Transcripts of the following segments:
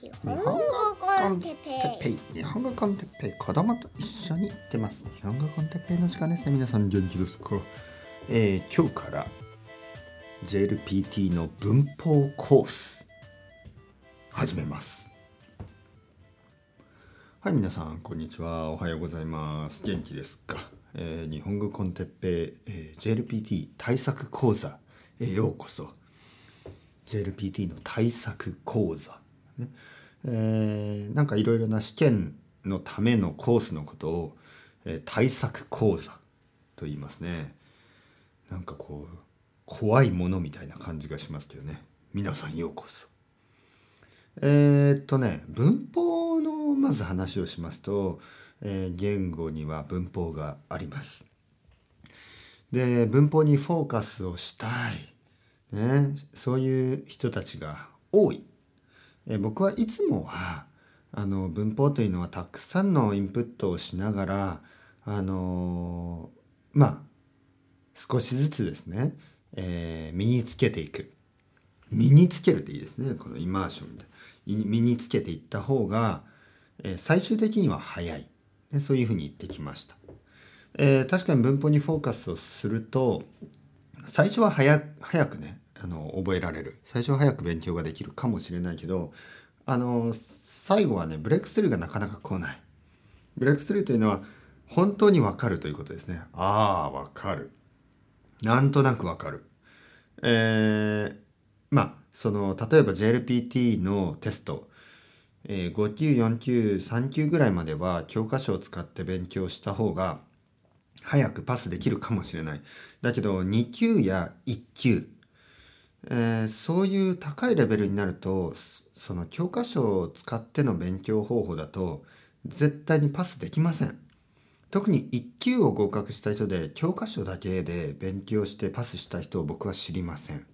日本語コンテッペイ。日本語コンテッペイ。子供と一緒に行ってます日本語コンテッペイの時間ですね皆さん元気ですか、えー、今日から JLPT の文法コース始めます。はい皆さんこんにちは。おはようございます。元気ですか、えー、日本語コンテッペイ、えー、JLPT 対策講座へようこそ。JLPT の対策講座ね。えー、なんかいろいろな試験のためのコースのことを、えー、対策講座と言いますね。なんかこう怖いものみたいな感じがしますけどね。皆さんようこそ。えー、っとね文法のまず話をしますと、えー、言語には文法があります。で文法にフォーカスをしたい、ね、そういう人たちが多い。え僕はいつもはあの文法というのはたくさんのインプットをしながらあのまあ少しずつですね、えー、身につけていく。身につけるでいいですねこのイマーション。で身につけていった方が、えー、最終的には早い、ね、そういうふうに言ってきました、え、確かに文法にフォーカスをすると最初は早早くねあの覚えられる。最初は早く勉強ができるかもしれないけどあの最後はねブレイクスルーがなかなか来ない。ブレイクスルーというのは本当にわかるということですね。ああわかる。なんとなくわかる。えー、まあその例えば JLPT のテスト、えー、5級4級3級ぐらいまでは教科書を使って勉強した方が早くパスできるかもしれない。だけど2級や1級えー、そういう高いレベルになるとその教科書を使っての勉強方法だと絶対にパスできません。特に1級を合格した人で教科書だけで勉強してパスした人を僕は知りません。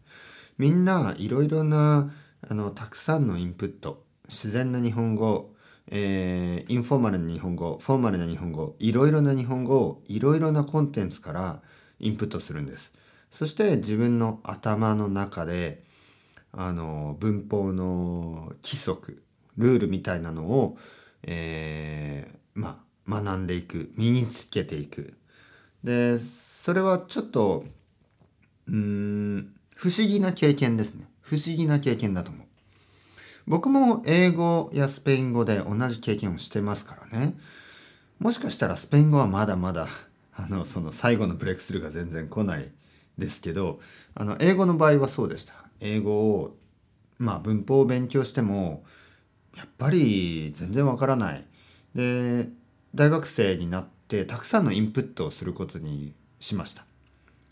みんないろいろなあのたくさんのインプット自然な日本語、えー、インフォーマルな日本語フォーマルな日本語いろいろな日本語をいろいろなコンテンツからインプットするんです。そして自分の頭の中であの文法の規則ルールみたいなのを、えー、まあ学んでいく身につけていく。でそれはちょっとうん不思議な経験ですね。不思議な経験だと思う。僕も英語やスペイン語で同じ経験をしてますからね。もしかしたらスペイン語はまだまだあのその最後のブレイクスルーが全然来ないですけどあの英語の場合はそうでした。英語をまあ文法を勉強してもやっぱり全然わからない。で大学生になってたくさんのインプットをすることにしました。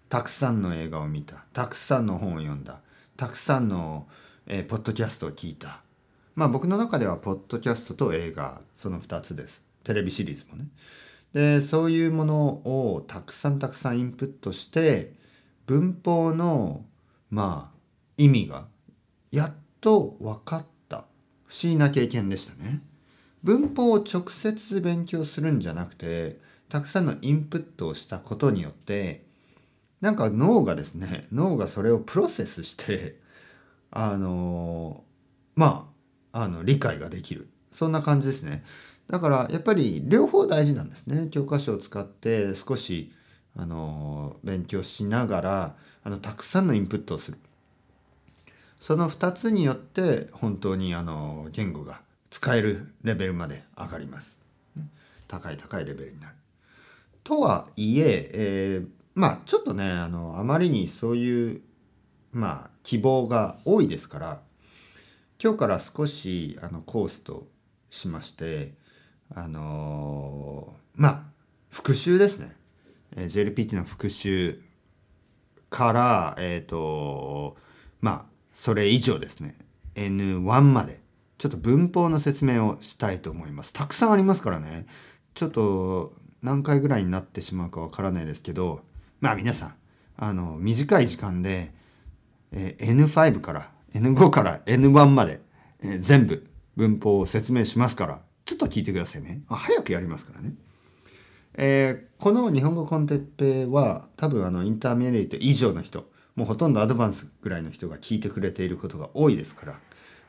たくさんの映画を見た。たくさんの本を読んだ。たくさんの、えー、ポッドキャストを聞いた。まあ僕の中ではポッドキャストと映画その2つです。テレビシリーズもね。でそういうものをたくさんたくさんインプットして文法のまあ意味がやっと分かった不思議な経験でしたね。文法を直接勉強するんじゃなくてたくさんのインプットをしたことによってなんか脳がですね脳がそれをプロセスしてあのまああの理解ができるそんな感じですね。だからやっぱり両方大事なんですね。教科書を使って少しあの勉強しながらあのたくさんのインプットをするその2つによって本当にあの言語が使えるレベルまで上がります。高い高いレベルになる。とはいええー、まあちょっとねあのあまりにそういうまあ希望が多いですから今日から少しあのコースとしましてあのー、まあ復習ですねえ JLPT の復習から、えっ、ー、と、まあ、それ以上ですね。N1 まで。ちょっと文法の説明をしたいと思います。たくさんありますからね。ちょっと何回ぐらいになってしまうかわからないですけど、まあ皆さん、あの、短い時間で、えー、N5 から、N5 から N1 まで、えー、全部文法を説明しますから、ちょっと聞いてくださいね。あ早くやりますからね。えー、この日本語コンテッペは多分あのインターミネート以上の人もうほとんどアドバンスぐらいの人が聞いてくれていることが多いですから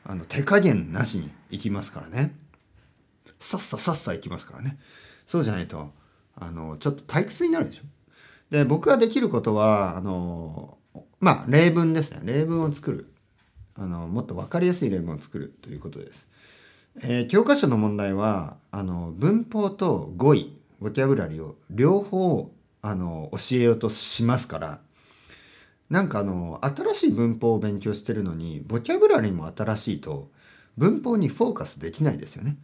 あの手加減なしにいきますからね。さっささっさいきますからねそうじゃないとあのちょっと退屈になるでしょ。で僕ができることはあのまあ例文ですね。例文を作る。あのもっと分かりやすい例文を作るということです、えー、教科書の問題はあの文法と語彙。ボキャブラリーを両方あの教えようとしますからなんかあの新しい文法を勉強してるのにボキャブラリーも新しいと文法にフォーカスできないですよね。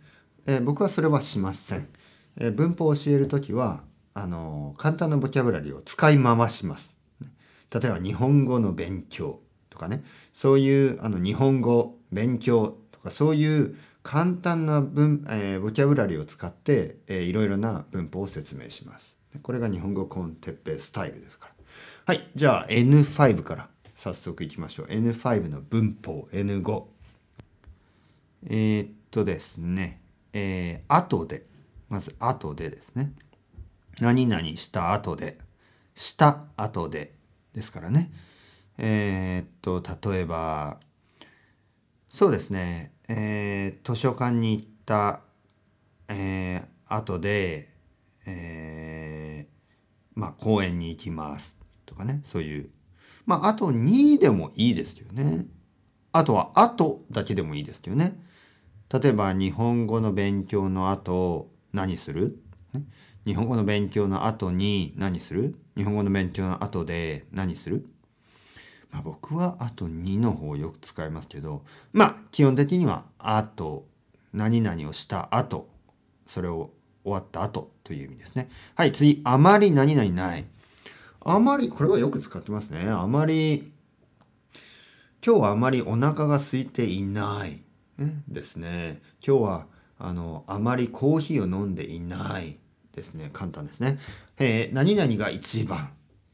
えー、僕はそれはしません。えー、文法を教える時はあの簡単なボキャブラリーを使い回します。例えば日本語の勉強とかねそういうあの日本語勉強とかそういう簡単な文、えー、ボキャブラリーを使って、えー、いろいろな文法を説明します。これが日本語コンテッペスタイルですから。はい。じゃあ N5 から早速いきましょう。N5 の文法 N5。えー、っとですね。えー、後で。まず後でですね。何々した後で。した後で。ですからね。えー、っと、例えば、そうですね。えー、図書館に行った、えー、後で、えー、まあ、公園に行きます。とかね、そういう。まあ、あと2でもいいですよね。あとは、あとだけでもいいですけどね。例えば、日本語の勉強の後、何する、日本語の勉強の後に何する？日本語の勉強の後で何する？まあ、僕はあと2の方をよく使いますけど、まあ、基本的にはあと、何々をした後、それを終わった後という意味ですね。はい、次、あまり何々ない。あまり、これはよく使ってますね。あまり、今日はあまりお腹が空いていない、ね、ですね。今日は、あの、あまりコーヒーを飲んでいないですね。簡単ですね。えー、何々が一番。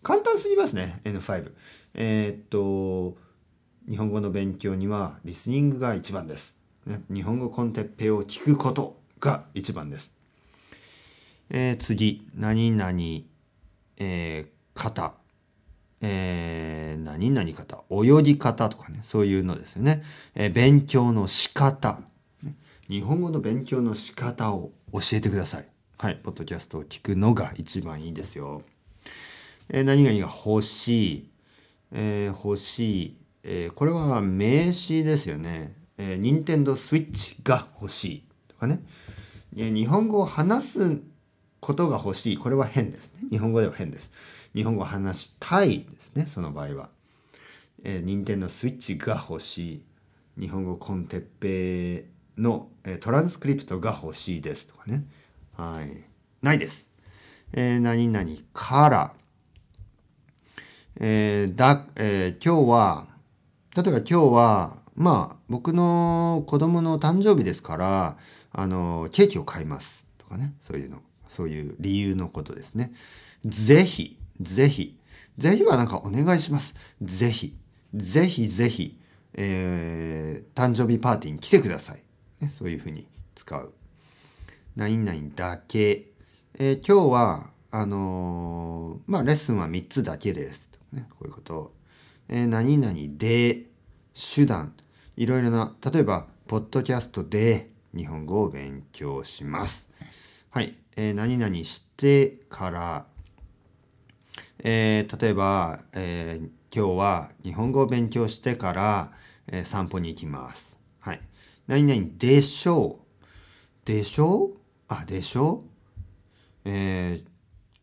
簡単すぎますね。N5。えー、っと、日本語の勉強にはリスニングが一番です。ね、日本語コンテッペを聞くことが一番です。えー、次、何々、えー、方、えー、何々方、泳ぎ方とかね、そういうのですよね。えー、勉強の仕方、日本語の勉強の仕方を教えてください。はい、ポッドキャストを聞くのが一番いいですよ。えー、何々が欲しい、えー、欲しい、えー、これは名詞ですよね。えー、任天堂スイッチが欲しいとかね。えー、日本語を話すことが欲しい。これは変ですね。日本語では変です。日本語を話したいですね。その場合は。えー、任天堂スイッチが欲しい。日本語コンテッペの、えー、トランスクリプトが欲しいですとかね。はい。ないです。えー、何々から、えー、だ、えー、今日は、例えば今日は、まあ、僕の子供の誕生日ですから、あの、ケーキを買います。とかね。そういうの。そういう理由のことですね。ぜひ、ぜひ、ぜひはなんかお願いします。ぜひ、ぜひぜひ、えー、誕生日パーティーに来てください。ね、そういうふうに使う。何々だけ。えー、今日は、あのー、まあ、レッスンは3つだけです。ね、こういうこと。えー、何々で、手段。いろいろな、例えば、ポッドキャストで日本語を勉強します。はい。えー、何々してから、えー、例えば、えー、今日は日本語を勉強してから、えー、散歩に行きます。はい。何々でしょう。でしょう？あ、でしょう？え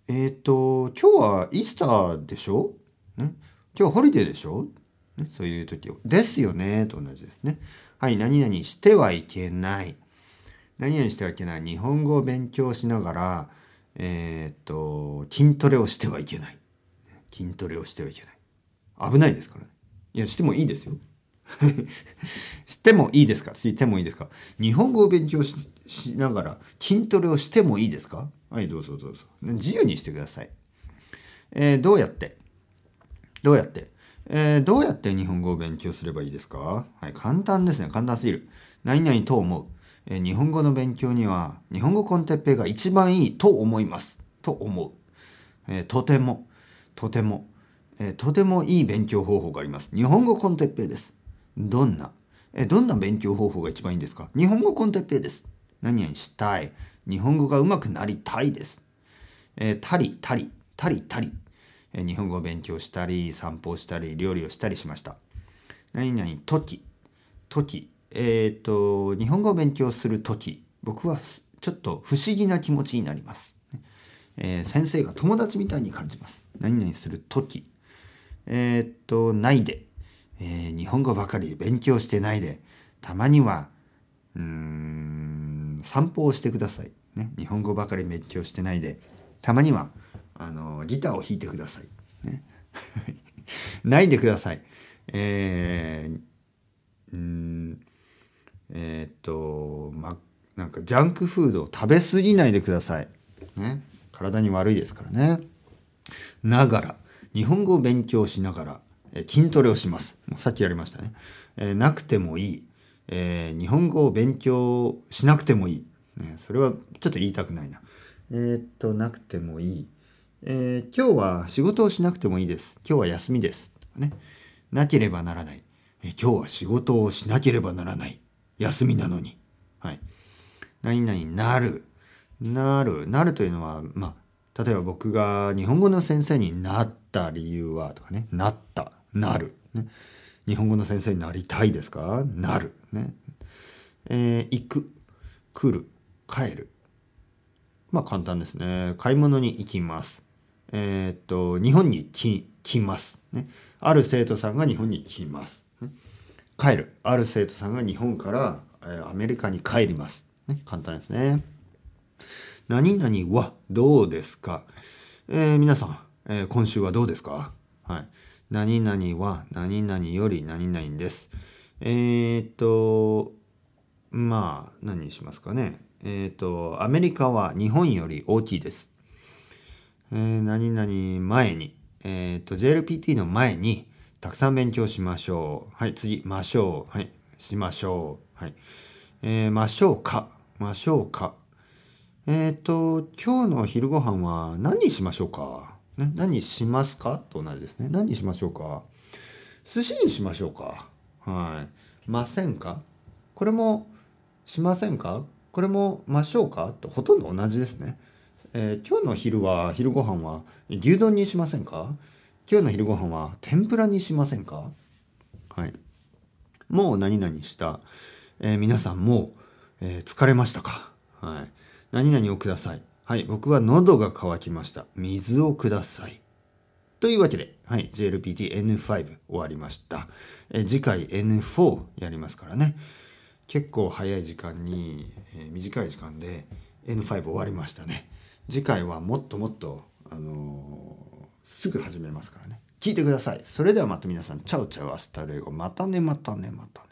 ー、えっ、ー、と、今日はイースターでしょね、今日ホリデーでしょ、ね、そういう時を。ですよねと同じですね。はい、何々してはいけない。何々してはいけない。日本語を勉強しながら、えっ、と、筋トレをしてはいけない。筋トレをしてはいけない。危ないですからね。いや、してもいいですよ。してもいいですか？してもいいですか？日本語を勉強しながら筋トレをしてもいいですか？はい、どうぞどうぞ。自由にしてください。えー、どうやって？どうやって？えー、どうやって日本語を勉強すればいいですか？はい、簡単ですね。簡単すぎる。何々と思う。えー、日本語の勉強には、日本語コンテッペが一番いいと思います。と思う。えー、とても、とても、えー、とてもいい勉強方法があります。日本語コンテッペです。どんな？えどんな勉強方法が一番いいんですか？日本語コンテッペイです。何々したい。日本語が上手くなりたいです。えー、たりたり、たりたり。日本語を勉強したり、散歩をしたり、料理をしたりしました。何々、時。時。えっ、ー、と、日本語を勉強する時、僕はちょっと不思議な気持ちになります。えー、先生が友達みたいに感じます。何々する時。えっ、と、ないで。えー、日本語ばかり勉強してないで、たまには、うん、散歩をしてください。ね、日本語ばかり勉強してないで、たまには、あの、ギターを弾いてください。ね、ないでください。えー、うん、えー、っと、ま、なんかジャンクフードを食べ過ぎないでください。ね、体に悪いですからね。ながら、日本語を勉強しながら、え筋トレをします。もうさっきやりましたね。えー、なくてもいい、えー、日本語を勉強しなくてもいい。ね、それはちょっと言いたくないな。えー、っと、なくてもいい。えー、今日は仕事をしなくてもいいです。今日は休みです。ね。なければならない。えー、今日は仕事をしなければならない。休みなのに。はい。何々なる。なる。なるというのは、まあ、例えば僕が日本語の先生になった理由はとかね。なった。なる。ね。日本語の先生になりたいですか？なる。ね。えー、行く。来る。帰る。まあ簡単ですね。買い物に行きます。えー、っと、日本に来ます、ね。ある生徒さんが日本に来ます、ね。帰る。ある生徒さんが日本から、えー、アメリカに帰ります。ね、簡単ですね。何々はどうですか、えー、皆さん、えー、今週はどうですか？はい。何々は何々より何々です。えー、っと、まあ、何にしますかね。えっと、アメリカは日本より大きいです。えー、何々前に、えっと、JLPT の前に、たくさん勉強しましょう。はい、次、ましょう。はい、しましょう。はい。えー、ましょうか。ましょうか。えっ、と、今日の昼ご飯は何にしましょうか？ね、何しますか？と同じですね。何にしましょうか？寿司にしましょうか？はい。ませんか？これもしませんか？これもましょうか？とほとんど同じですね。えー、今日の昼は、昼ご飯は牛丼にしませんか？今日の昼ご飯は天ぷらにしませんか？はい。もう何々した。えー、皆さんもう、えー、疲れましたか？はい。何々をください。はい、僕は喉が渇きました。水をください。というわけで、はい、JLPT N5 終わりました。え次回 N4 やりますからね。結構早い時間に、え、短い時間で N5 終わりましたね。次回はもっともっと、あのー、すぐ始めますからね。聞いてください。それではまた皆さん、 ciao ciao hasta luego。またね、またね、またね。